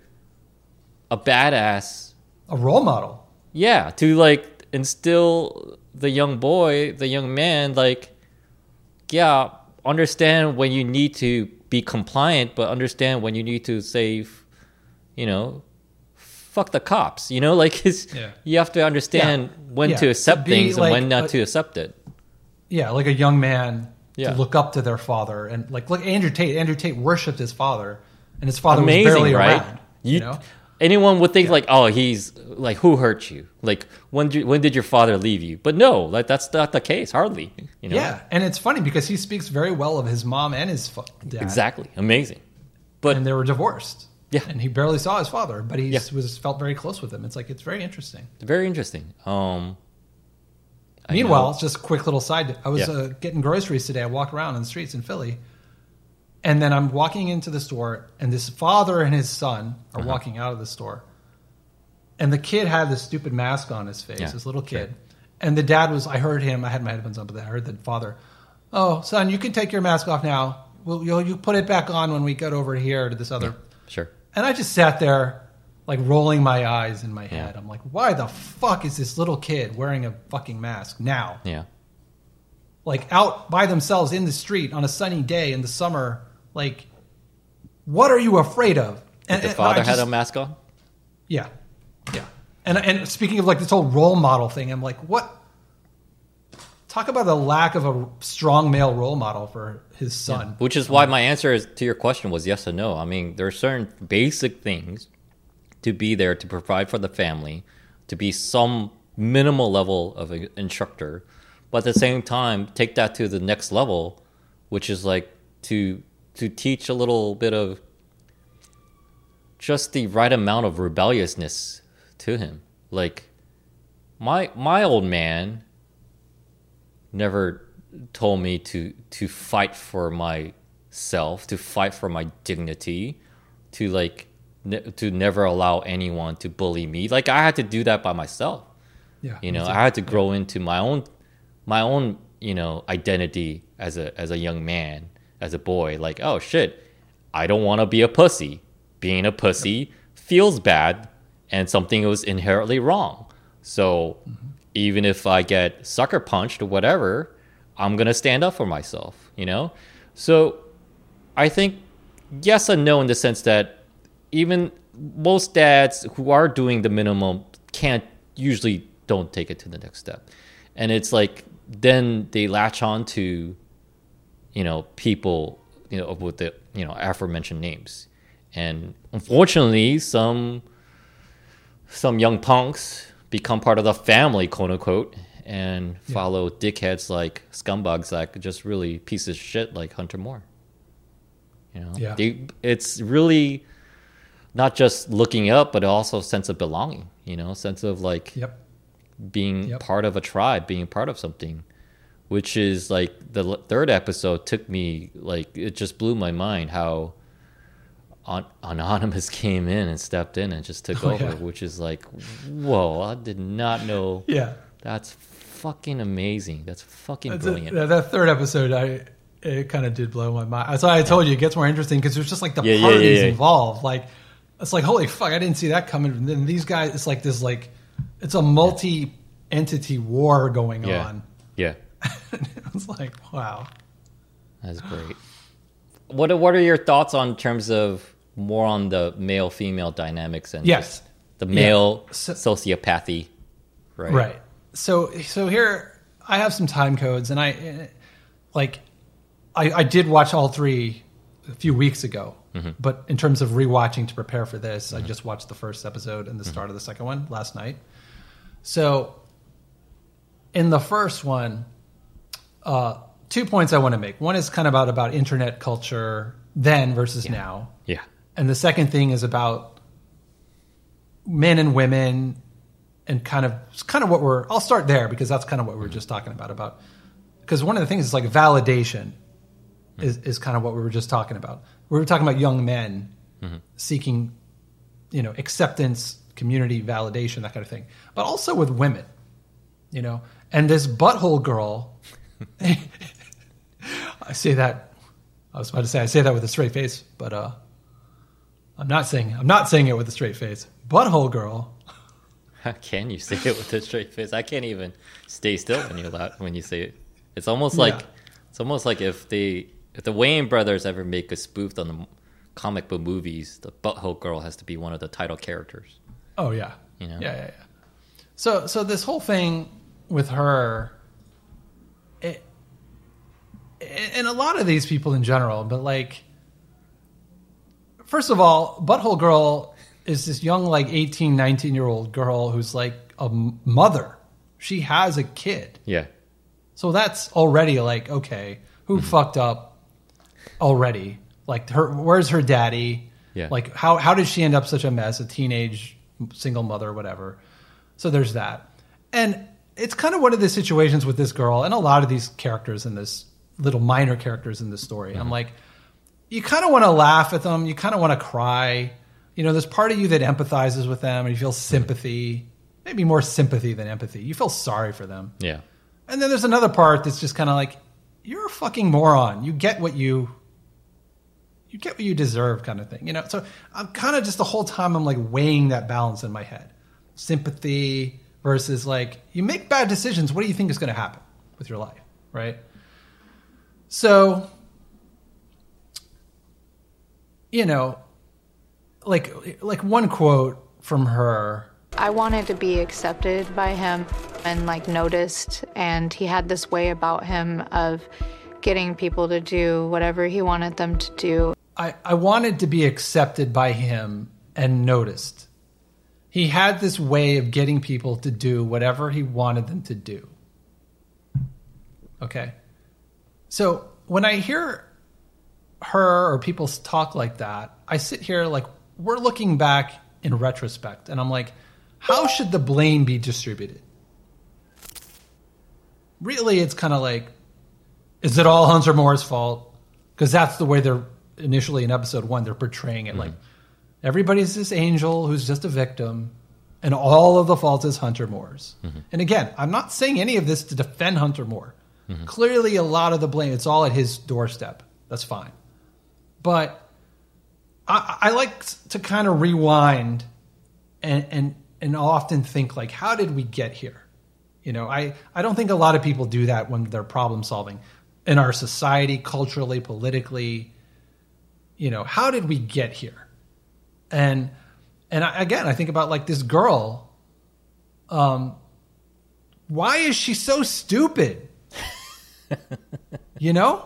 Speaker 2: a badass
Speaker 3: a role model.
Speaker 2: yeah to like instill the young boy the young man like yeah understand when you need to be compliant but understand when you need to save, you know fuck the cops you know like it's,
Speaker 3: Yeah.
Speaker 2: you have to understand
Speaker 3: Yeah.
Speaker 2: when
Speaker 3: Yeah.
Speaker 2: to accept
Speaker 3: To
Speaker 2: things and when not
Speaker 3: a-
Speaker 2: to accept it
Speaker 3: Yeah, like a young man
Speaker 2: Yeah.
Speaker 3: to look up to their father and like look Andrew Tate. Andrew Tate worshipped his father, and his father was
Speaker 2: amazing
Speaker 3: barely
Speaker 2: right
Speaker 3: around. You, know,
Speaker 2: anyone would think like oh he's like who hurt you like when did, when did your father leave you but no like that's not the case hardly you know
Speaker 3: yeah, and it's funny because he speaks very well of his mom and his dad.
Speaker 2: exactly amazing but
Speaker 3: and they were divorced.
Speaker 2: Yeah.
Speaker 3: and he barely saw his father, but he
Speaker 2: Yeah.
Speaker 3: was felt very close with him. It's like it's very interesting.
Speaker 2: Very interesting. Um,
Speaker 3: Meanwhile, just a quick little side. I was
Speaker 2: Yeah.
Speaker 3: uh, getting groceries today. I walked around in the streets in Philly, and then I'm walking into the store, and this father and his son are
Speaker 2: Uh-huh.
Speaker 3: walking out of the store, and the kid had this stupid mask on his face,
Speaker 2: Yeah,
Speaker 3: this little kid, and the dad was. I heard him. I had my headphones on, but I heard the father. Oh, son, you can take your mask off now. We'll, you'll, you put it back on when we get over here to this other.
Speaker 2: sure.
Speaker 3: And I just sat there, like rolling my eyes in my head. I'm like, why the fuck is this little kid wearing a fucking mask now?
Speaker 2: Yeah.
Speaker 3: like out by themselves in the street on a sunny day in the summer. Like, what are you afraid of? And,
Speaker 2: the
Speaker 3: and
Speaker 2: father had a mask on.
Speaker 3: yeah, yeah. And and speaking of like this whole role model thing, I'm like, what? Talk about the lack of a strong male role model for his son.
Speaker 2: Which is why my answer is, to your question was yes and no. I mean, there are certain basic things to be there to provide for the family, to be some minimal level of an instructor, but at the same time, take that to the next level, which is like to to teach a little bit of just the right amount of rebelliousness to him. Like my my old man never told me to to fight for myself, to fight for my dignity, to like ne- to never allow anyone to bully me. Like I had to do that by myself.
Speaker 3: Yeah,
Speaker 2: You know,
Speaker 3: too.
Speaker 2: I had to grow into my own my own, you know, identity as a as a young man, as a boy. Like, oh shit, I don't want to be a pussy. Being a pussy feels bad and something was inherently wrong. So mm-hmm. Even if I get sucker punched or whatever, I'm gonna stand up for myself, you know? So I think yes and no in the sense that even most dads who are doing the minimum can't usually don't take it to the next step. And it's like then they latch on to, you know, people, you know, with the, you know, aforementioned names. And unfortunately, some some young punks become part of the family, quote unquote, and follow dickheads like scumbags like just really pieces of shit like Hunter Moore. You know,
Speaker 3: Yeah.
Speaker 2: they, it's really not just looking up, but also a sense of belonging. You know, sense of like
Speaker 3: Yep.
Speaker 2: being
Speaker 3: Yep.
Speaker 2: part of a tribe, being part of something, which is like the l- third episode took me like it just blew my mind how An- anonymous came in and stepped in and just took
Speaker 3: Oh,
Speaker 2: over,
Speaker 3: yeah.
Speaker 2: which is like, whoa! I did not know.
Speaker 3: Yeah.
Speaker 2: That's fucking amazing. That's fucking
Speaker 3: That's
Speaker 2: brilliant.
Speaker 3: Yeah, that third episode, I it kind of did blow my mind. That's why I told you it gets more interesting because there's just like the
Speaker 2: Yeah, yeah,
Speaker 3: parties
Speaker 2: yeah, yeah.
Speaker 3: involved. Like it's like holy fuck, I didn't see that coming. And then these guys, it's like this like it's a multi entity war going
Speaker 2: yeah,
Speaker 3: on.
Speaker 2: yeah,
Speaker 3: it's like wow.
Speaker 2: that's great. What what are your thoughts on terms of more on the male female dynamics and
Speaker 3: Yes.
Speaker 2: the male
Speaker 3: Yeah. So-
Speaker 2: sociopathy, right?
Speaker 3: Right. So so here I have some time codes, and I like I, I did watch all three a few weeks ago. Mm-hmm. But in terms of rewatching to prepare for this, I mm-hmm. just watched the first episode and the mm-hmm. start of the second one last night. So in the first one, uh, two points I want to make. One is kind of about about internet culture then versus now.
Speaker 2: Yeah.
Speaker 3: And the second thing is about men and women and kind of it's kind of what we're I'll start there because that's kind of what we were just talking about about because one of the things is like validation is, is kind of what we were just talking about. We were talking about young men seeking, you know, acceptance, community validation, that kind of thing. But also with women, you know. And this butthole girl I say that I was about to say I say that with a straight face, but uh I'm not saying I'm not saying it with a straight face. Butthole girl.
Speaker 2: How can you say it with a straight face? I can't even stay still when you la- when you say it. It's almost like
Speaker 3: Yeah.
Speaker 2: it's almost like if they if the Wayans brothers ever make a spoof on the comic book movies, the butthole girl has to be one of the title characters.
Speaker 3: Oh yeah.
Speaker 2: You know?
Speaker 3: Yeah, yeah, yeah. So so this whole thing with her it, and a lot of these people in general, but like first of all, Butthole Girl is this young like 18, 19 year old girl who's like a mother. She has a kid.
Speaker 2: Yeah,
Speaker 3: So that's already like okay, who mm-hmm. fucked up already? Like her, where's her daddy?
Speaker 2: Yeah.
Speaker 3: Like how how did she end up such a mess? A teenage single mother, whatever. So there's that, and it's kind of one of the situations with this girl and a lot of these characters in this little minor characters in this story. I'm mm-hmm. like, you kind of want to laugh at them. You kind of want to cry. You know, there's part of you that empathizes with them and you feel sympathy, maybe more sympathy than empathy. You feel sorry for them.
Speaker 2: yeah,
Speaker 3: And then there's another part that's just kind of like, you're a fucking moron. You get what you, you get what you deserve, kind of thing. You know. So I'm kind of just the whole time I'm like weighing that balance in my head, sympathy versus like you make bad decisions. What do you think is going to happen with your life, right? So, you know, like like one quote from her.
Speaker 6: I wanted to be accepted by him and like noticed and he had this way about him of getting people to do whatever he wanted them to do.
Speaker 3: I, I wanted to be accepted by him and noticed. He had this way of getting people to do whatever he wanted them to do. Okay. So when I hear her or people talk like that, I sit here like we're looking back in retrospect and I'm like, how should the blame be distributed? Really, it's kind of like, is it all Hunter Moore's fault? Because that's the way they're initially in episode one, they're portraying it like mm-hmm. everybody's this angel who's just a victim, and all of the fault is Hunter Moore's. Mm-hmm. And again, I'm not saying any of this to defend Hunter Moore. Mm-hmm. Clearly, a lot of the blame, it's all at his doorstep. That's fine. But I, I like to kind of rewind and, and, and often think like, how did we get here? You know, I, I don't think a lot of people do that when they're problem solving in our society, culturally, politically. You know, how did we get here? And and I, again, I think about like this girl. Um, why is she so stupid? you know,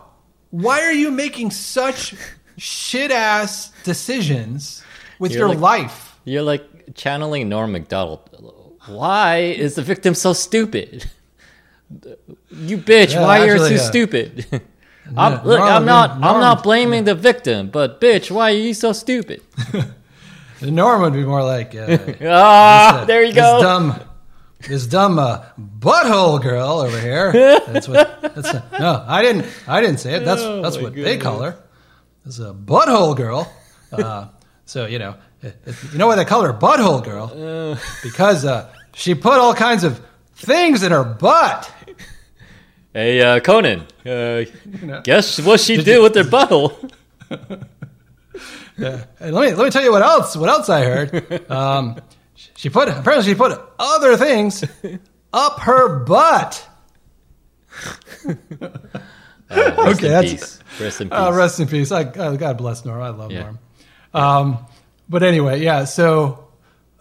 Speaker 3: why are you making such shit ass decisions with
Speaker 2: You're
Speaker 3: your
Speaker 2: like-
Speaker 3: life?
Speaker 2: You're like channeling Norm Macdonald. Why is the victim so stupid? You bitch!
Speaker 3: Yeah,
Speaker 2: why you're too
Speaker 3: yeah.
Speaker 2: stupid?
Speaker 3: Yeah,
Speaker 2: I'm, look,
Speaker 3: Norm-
Speaker 2: I'm not. I'm not blaming the victim, but bitch, why are you so stupid?
Speaker 3: Norm would be more like, uh,
Speaker 2: Ah,
Speaker 3: this, uh,
Speaker 2: there you go.
Speaker 3: Dumb, this dumb uh, butthole girl over here. That's what. That's uh, no, I didn't. I didn't say it. That's
Speaker 2: Oh,
Speaker 3: that's what they call her. This a butthole girl. Uh, so you know, it, it- you know why they call her butthole girl? Because uh, she put all kinds of things in her butt.
Speaker 2: Hey, uh, Conan. Uh,
Speaker 3: know.
Speaker 2: guess what she did with her butthole?
Speaker 3: And let me let me tell you what else. What else I heard? Um, she put apparently she put other things up her butt.
Speaker 2: Rest
Speaker 3: Okay,
Speaker 2: in
Speaker 3: that's-
Speaker 2: peace. Rest in peace.
Speaker 3: Uh, rest in peace. I, uh, God bless Norm. I love
Speaker 2: Yeah.
Speaker 3: Norm. Um, but anyway, yeah. So,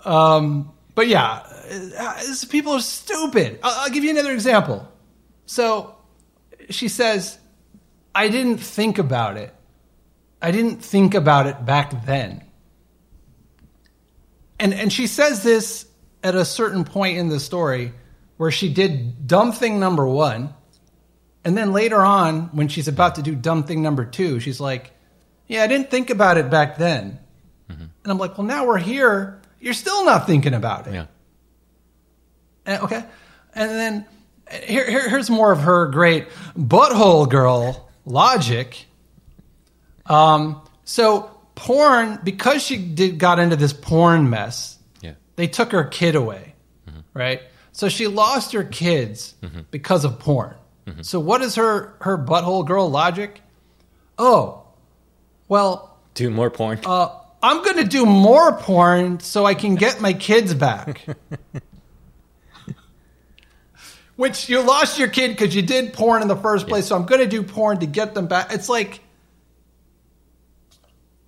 Speaker 3: um, but yeah, uh, this- people are stupid. I'll, I'll give you another example. So, she says, "I didn't think about it. I didn't think about it back then." And and she says this at a certain point in the story where she did dumb thing number one. And then later on, when she's about to do dumb thing number two, she's like, Yeah, I didn't think about it back then. And I'm like, Well, now we're here. You're still not thinking about it.
Speaker 2: yeah.
Speaker 3: Uh, okay. And then uh, here, here, here's more of her great butthole girl logic. Um, so porn, because she did got into this porn mess,
Speaker 2: Yeah.
Speaker 3: they took her kid away, right? So she lost her kids because of porn. So what is her her butthole girl logic? Oh, well,
Speaker 2: Do more porn.
Speaker 3: uh, I'm going to do more porn so I can get my kids back. Which you lost your kid because you did porn in the first place, so I'm going to do porn to get them back. It's like,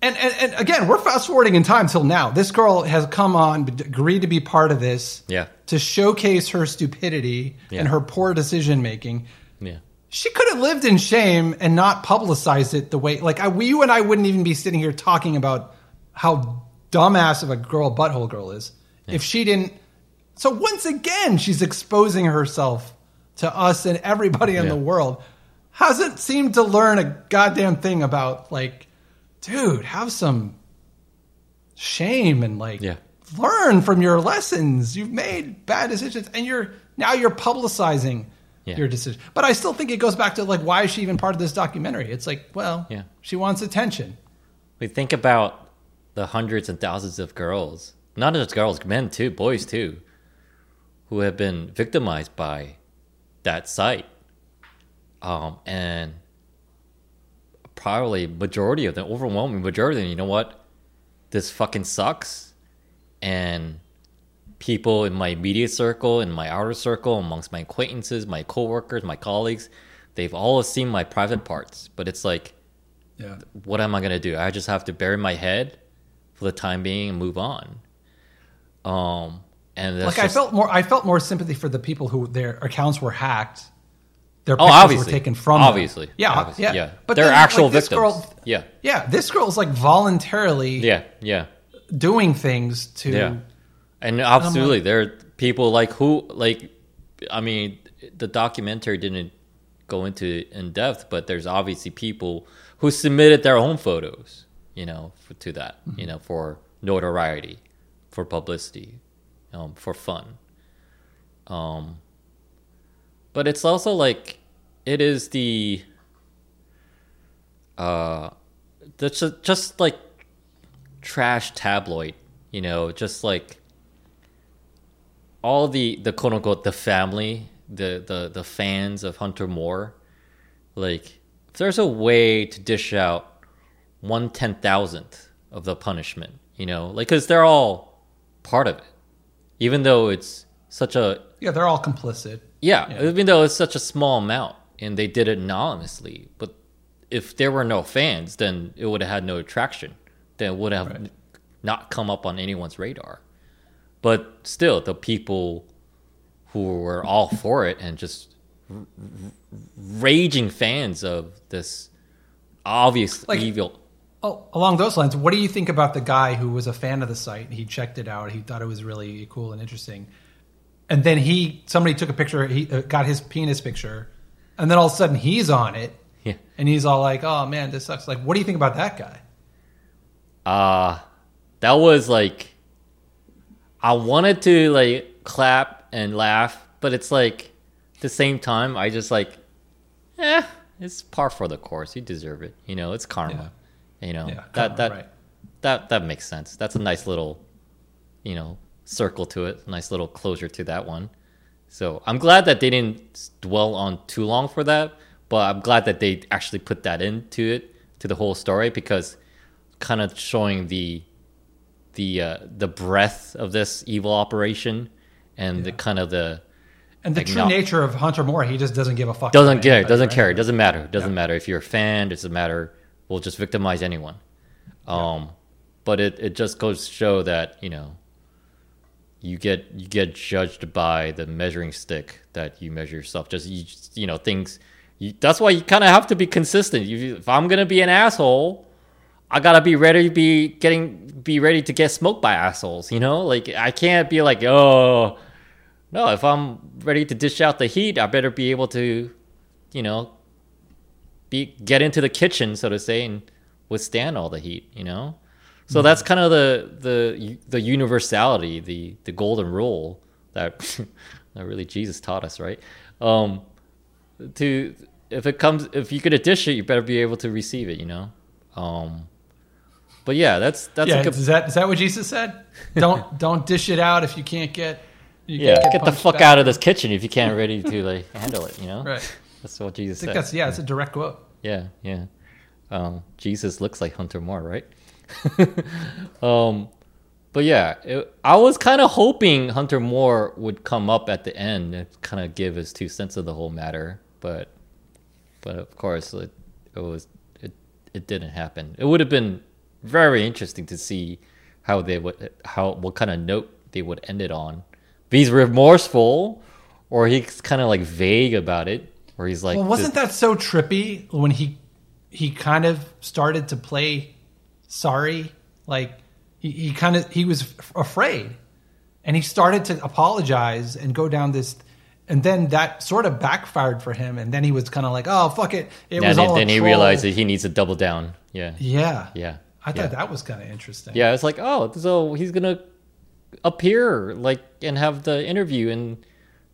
Speaker 3: and, and and again, we're fast forwarding in time till now. This girl has come on, agreed to be part of this,
Speaker 2: Yeah.
Speaker 3: to showcase her stupidity
Speaker 2: Yeah.
Speaker 3: and her poor decision making
Speaker 2: yeah.
Speaker 3: she could have lived in shame and not publicized it the way like I, you and I wouldn't even be sitting here talking about how dumbass of a girl butthole girl is if she didn't so once again she's exposing herself to us and everybody in
Speaker 2: Yeah.
Speaker 3: the world hasn't seemed to learn a goddamn thing about like dude have some shame and like
Speaker 2: Yeah.
Speaker 3: learn from your lessons you've made bad decisions and you're now you're publicizing
Speaker 2: Yeah.
Speaker 3: your decision but i still think it goes back to like why is she even part of this documentary it's like well
Speaker 2: Yeah.
Speaker 3: she wants attention
Speaker 2: We think about the hundreds and thousands of girls, not just girls, men too, boys too, who have been victimized by that site. Um, and probably majority of them, overwhelming majority of them, you know what? This fucking sucks. And people in my immediate circle, in my outer circle, amongst my acquaintances, my coworkers, my colleagues, they've all seen my private parts, but it's like,
Speaker 3: Yeah.
Speaker 2: what am I gonna do? I just have to bury my head for the time being and move on. Um, and
Speaker 3: Like I felt more I felt more sympathy for the people who their accounts were hacked. Their
Speaker 2: Oh,
Speaker 3: pictures
Speaker 2: obviously.
Speaker 3: were taken from them.
Speaker 2: Obviously.
Speaker 3: Yeah,
Speaker 2: Obviously,
Speaker 3: yeah.
Speaker 2: yeah.
Speaker 3: But
Speaker 2: They're
Speaker 3: then,
Speaker 2: actual
Speaker 3: like,
Speaker 2: victims.
Speaker 3: Girl,
Speaker 2: Yeah.
Speaker 3: Yeah, this girl's like voluntarily
Speaker 2: yeah, yeah.
Speaker 3: doing things to
Speaker 2: Yeah, and absolutely, there are people like who like. I mean, the documentary didn't go into in depth, but there's obviously people who submitted their own photos, you know, for, to that, you know, for notoriety, for publicity, um, for fun. Um, but it's also like it is the uh, that's just, just like trash tabloid, you know, just like all the the quote unquote the family, the the the fans of Hunter Moore, like if there's a way to dish out one ten thousandth of the punishment, you know, like because they're all part of it, even though it's such a
Speaker 3: Yeah, they're all complicit.
Speaker 2: yeah, even though it's such a small amount and they did it anonymously, but if there were no fans, then it would have had no attraction. Then it would have
Speaker 3: Right.
Speaker 2: not come up on anyone's radar. But still, the people who were all for it and just r- r- raging fans of this obvious
Speaker 3: Like-
Speaker 2: evil.
Speaker 3: Oh, along those lines, what do you think about the guy who was a fan of the site? He checked it out. He thought it was really cool and interesting. And then he, somebody took a picture. He uh, got his penis picture, and then all of a sudden he's on it,
Speaker 2: Yeah.
Speaker 3: and he's all like, "Oh man, this sucks." Like, what do you think about that guy?
Speaker 2: uh that was like I wanted to like clap and laugh, but it's like at the same time I just like eh, it's par for the course. You deserve it. You know, it's karma. You know.
Speaker 3: Yeah,
Speaker 2: that
Speaker 3: karma,
Speaker 2: that
Speaker 3: right.
Speaker 2: that that makes sense. That's a nice little you know, circle to it. Nice little closure to that one. So I'm glad that they didn't dwell on too long for that, but I'm glad that they actually put that into it to the whole story because kind of showing the the uh, the breadth of this evil operation and the kind of the
Speaker 3: And the
Speaker 2: Like,
Speaker 3: true
Speaker 2: no.
Speaker 3: nature of Hunter Moore, he just doesn't give a fuck.
Speaker 2: doesn't care
Speaker 3: anybody,
Speaker 2: doesn't
Speaker 3: right?
Speaker 2: care it doesn't matter it doesn't
Speaker 3: Yeah.
Speaker 2: matter if you're a fan it doesn't matter we'll just victimize anyone um but it, it just goes to show that you know you get you get judged by the measuring stick that you measure yourself just you, you know things you, that's why you kind of have to be consistent you, if i'm gonna be an asshole i gotta be ready to be getting be ready to get smoked by assholes you know? Like i can't be like oh no if i'm ready to dish out the heat i better be able to you know be get into the kitchen so to say and withstand all the heat you know? So that's kind of the the the universality the the golden rule that that really jesus taught us right? Um to if it comes if you could dish it you better be able to receive it you know? Um but yeah that's that's
Speaker 3: Yeah,
Speaker 2: a good
Speaker 3: is that is that what Jesus said? Don't don't dish it out if you can't get. You
Speaker 2: yeah
Speaker 3: can't
Speaker 2: get, the fuck
Speaker 3: back.
Speaker 2: out of this kitchen if you can't ready to like handle it you know
Speaker 3: Right.
Speaker 2: that's what jesus
Speaker 3: I think
Speaker 2: said
Speaker 3: that's yeah, it's a direct quote.
Speaker 2: Yeah, yeah. Um, Jesus looks like Hunter Moore, right? um, but yeah, it, I was kind of hoping Hunter Moore would come up at the end and kind of give his two cents of the whole matter, but but of course it, it was it it didn't happen. It would have been very interesting to see how they would how what kind of note they would end it on. If he's remorseful, or he's kind of like vague about it, or he's like,
Speaker 3: Well, wasn't that so trippy when he he kind of started to play sorry? Like he, he kind of he was f- afraid, and he started to apologize and go down this, and then that sort of backfired for him, and then he was kind of like, oh fuck it, it
Speaker 2: then,
Speaker 3: was
Speaker 2: he-
Speaker 3: all
Speaker 2: then he realized that he needs to double down. Yeah.
Speaker 3: Yeah,
Speaker 2: Yeah.
Speaker 3: I thought
Speaker 2: yeah.
Speaker 3: that was kind of interesting.
Speaker 2: Yeah, it's like, oh, so he's gonna appear like and have the interview and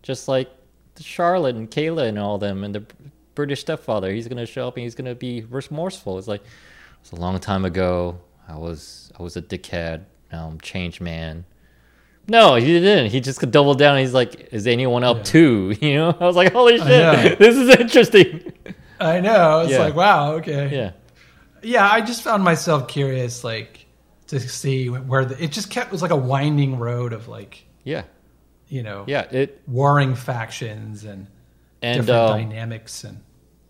Speaker 2: just like Charlotte and Kayla and all them and the British stepfather, he's gonna show up and he's gonna be remorseful. It's like it's a long time ago. I was I was a dickhead. Now I'm changed man. No, he didn't. He just could double down. And he's like, "Is anyone up too?" You know. I was like, "Holy shit, this is interesting."
Speaker 3: I know. It's
Speaker 2: Yeah.
Speaker 3: like wow, okay.
Speaker 2: yeah.
Speaker 3: Yeah, I just found myself curious, like to see where the, it just kept it was like a winding road of like
Speaker 2: Yeah.
Speaker 3: you know
Speaker 2: Yeah. It
Speaker 3: warring factions and
Speaker 2: and
Speaker 3: different
Speaker 2: um,
Speaker 3: dynamics and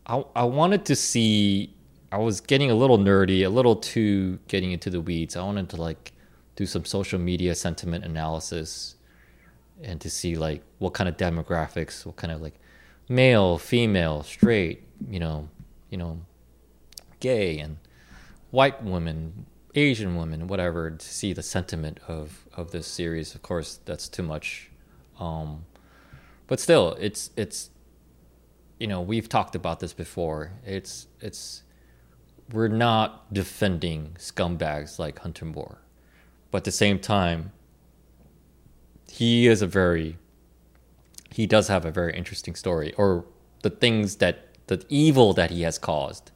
Speaker 2: I I wanted to see. I was getting a little nerdy, a little too getting into the weeds. I wanted to like do some social media sentiment analysis and to see like what kind of demographics, what kind of like male, female, straight, you know, you know, gay and white women, Asian women, whatever, to see the sentiment of of this series. Of course, that's too much, um, but still, it's it's you know we've talked about this before. It's it's we're not defending scumbags like Hunter Moore, but at the same time, he is a very he does have a very interesting story, or the things that the evil that he has caused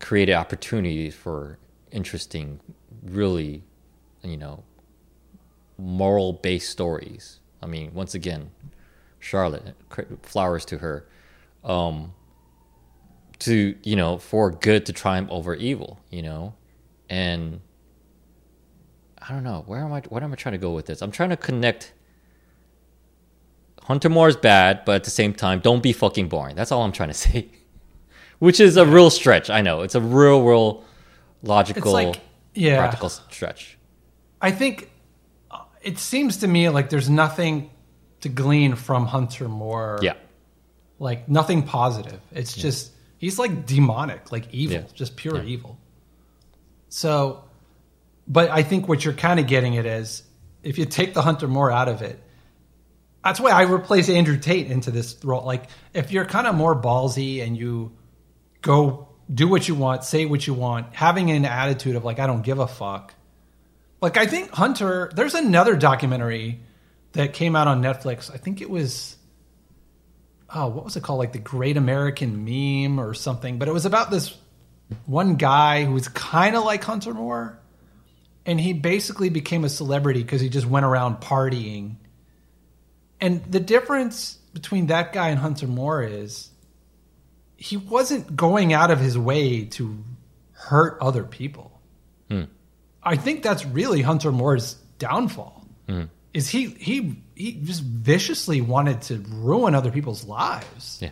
Speaker 2: created opportunities for interesting, really, you know, moral based stories. I mean, once again, Charlotte, flowers to her, um, to, you know, for good to triumph over evil, you know, and I don't know, where am I, what am I trying to go with this? I'm trying to connect. Hunter Moore is bad, but at the same time, don't be fucking boring. That's all I'm trying to say. Which is a real stretch. I know. It's a real, real logical,
Speaker 3: like- yeah.
Speaker 2: practical stretch.
Speaker 3: I think uh, it seems to me like there's nothing to glean from Hunter Moore.
Speaker 2: Yeah.
Speaker 3: Like nothing positive. It's just he's like demonic, like evil,
Speaker 2: Yeah.
Speaker 3: just pure
Speaker 2: Yeah.
Speaker 3: evil. So, but I think what you're kind of getting at is if you take the Hunter Moore out of it, that's why I replace Andrew Tate into this role. Like if you're kind of more ballsy and you go do what you want, say what you want, having an attitude of like I don't give a fuck. Like I think Hunter, there's another documentary that came out on Netflix. I think it was oh, what was it called? Like the Great American Meme or something. But it was about this one guy who was kind of like Hunter Moore, and he basically became a celebrity because he just went around partying. And the difference between that guy and Hunter Moore is he wasn't going out of his way to hurt other people. Hmm. I think that's really Hunter Moore's downfall. Hmm. Is he he he just viciously wanted to ruin other people's lives.
Speaker 2: Yeah.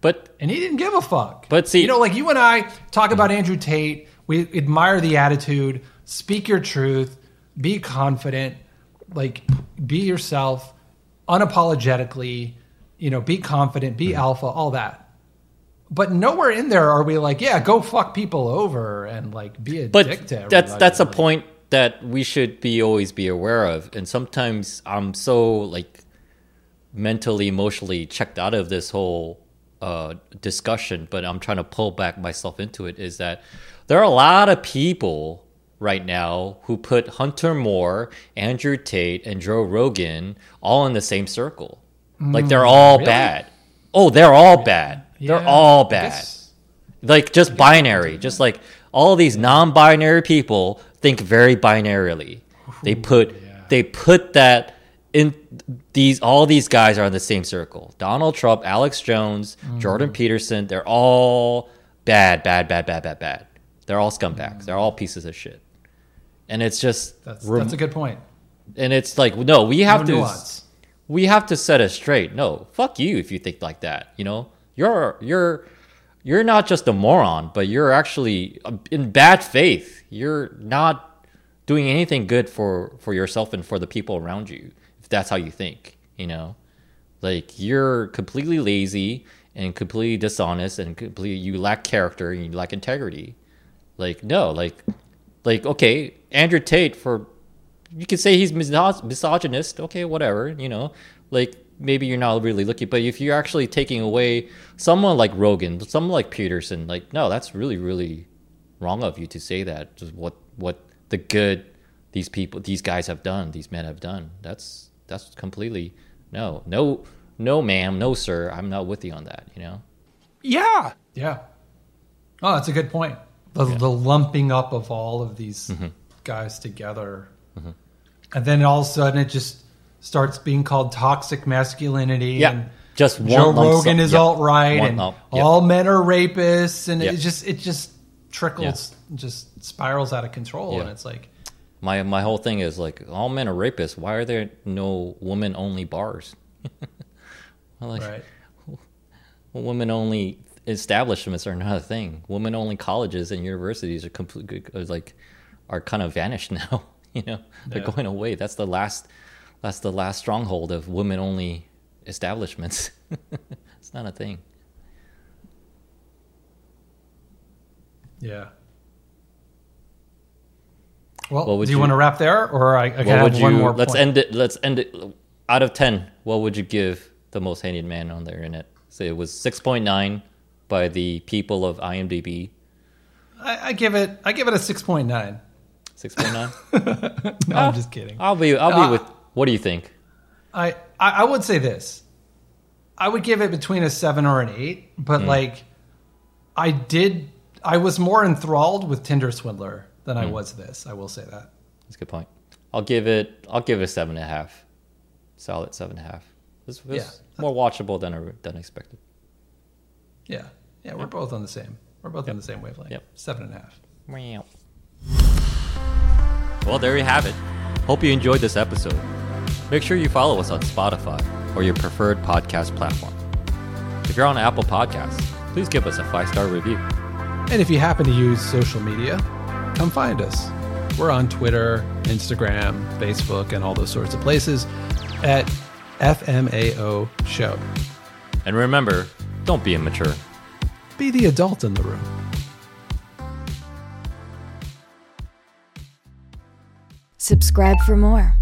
Speaker 2: But
Speaker 3: And he didn't give a fuck.
Speaker 2: But see-
Speaker 3: you know, like you and I talk about hmm. Andrew Tate. We admire the attitude. Speak your truth. Be confident. Like be yourself, unapologetically. You know, be confident. Be alpha. All that. But nowhere in there are we like, yeah, go fuck people over and like be a
Speaker 2: but
Speaker 3: dick to
Speaker 2: that's
Speaker 3: everybody.
Speaker 2: that's a
Speaker 3: Like,
Speaker 2: point that we should be always be aware of. And sometimes i'm so like mentally emotionally checked out of this whole uh, discussion but i'm trying to pull back myself into it is that there are a lot of people right now who put hunter moore andrew tate and joe rogan all in the same circle. Like they're all
Speaker 3: Mm, really?
Speaker 2: bad. Oh they're all bad they're all bad.
Speaker 3: guess-
Speaker 2: like just binary. Just like all these non-binary people think very binarily. They put they put that in these all these guys are in the same circle. Donald trump alex jones
Speaker 3: Mm-hmm.
Speaker 2: jordan peterson they're all bad bad bad bad bad bad. They're all scumbags. They're all pieces of shit. And it's just
Speaker 3: That's
Speaker 2: rem-
Speaker 3: that's a good point.
Speaker 2: and it's like no we have
Speaker 3: No
Speaker 2: to
Speaker 3: nuance.
Speaker 2: we have to set it straight. No, fuck you if you think like that. You know, you're you're you're not just a moron, but you're actually uh, in bad faith. You're not doing anything good for for yourself and for the people around you. If that's how you think, you know, like you're completely lazy and completely dishonest and completely you lack character and you lack integrity. Like no, like like okay, Andrew Tate for you could say he's misogynist. Okay, whatever. You know, like maybe you're not really looking, but if you're actually taking away someone like Rogan, someone like Peterson, like no, that's really really wrong of you to say that. Just what what the good these people, these guys have done, these men have done. That's that's completely no, no, no, ma'am, no, sir. I'm not with you on that. You know.
Speaker 7: Yeah.
Speaker 3: Yeah. Oh, that's a good point. The, the lumping up of all of these
Speaker 2: Mm-hmm.
Speaker 3: guys together. And then all of a sudden it just starts being called toxic masculinity.
Speaker 2: Yeah.
Speaker 3: And
Speaker 2: Just
Speaker 3: Joe Rogan
Speaker 2: sum-
Speaker 3: is
Speaker 2: yeah.
Speaker 3: alt right and
Speaker 2: yeah.
Speaker 3: all men are rapists. And
Speaker 2: Yeah.
Speaker 3: it just, it just trickles, just spirals out of control.
Speaker 2: Yeah.
Speaker 3: And it's like,
Speaker 2: My my whole thing is like all men are rapists. Why are there no woman only bars? Like,
Speaker 3: right.
Speaker 2: women only establishments are not a thing. Women only colleges and universities are completely like are kind of vanished now. you know, they're
Speaker 3: Yeah.
Speaker 2: going away. That's the last. That's the last stronghold of women only establishments. it's not a thing.
Speaker 3: Yeah. Well, do you,
Speaker 2: you-
Speaker 3: want to wrap there, or I, I can have
Speaker 2: would you?
Speaker 3: one more?
Speaker 2: let's
Speaker 3: point?
Speaker 2: end it. Let's end it. Out of ten, what would you give the most hated man on the internet? Say it was six point nine by the people of IMDb.
Speaker 3: I, I give it. I give it a six point nine.
Speaker 2: Six point nine.
Speaker 3: No, I'm just kidding.
Speaker 2: I'll be. I'll
Speaker 3: Uh,
Speaker 2: be with. What do you think?
Speaker 3: I, I I would say this. I would give it between a seven or an eight, but
Speaker 2: Hmm.
Speaker 3: like, I did. I was more enthralled with Tinder Swindler than
Speaker 2: Hmm.
Speaker 3: I was this. I will say that.
Speaker 2: That's a good point. I'll give it. I'll give it a seven and a half. Solid seven and a half. This was
Speaker 3: Yeah.
Speaker 2: more watchable than I- than expected.
Speaker 3: Yeah, yeah, we're both on the same. We're both on the same wavelength.
Speaker 2: Yep.
Speaker 3: Seven and a half.
Speaker 2: Meow. Well, there you have it. Hope you enjoyed this episode. Make sure you follow us on Spotify or your preferred podcast platform. If you're on Apple Podcasts, please give us a five star review.
Speaker 3: And if you happen to use social media, come find us. We're on Twitter, Instagram, Facebook, and all those sorts of places at FMAO Show.
Speaker 2: And remember, don't be immature.
Speaker 3: Be the adult in the room.
Speaker 1: Subscribe for more.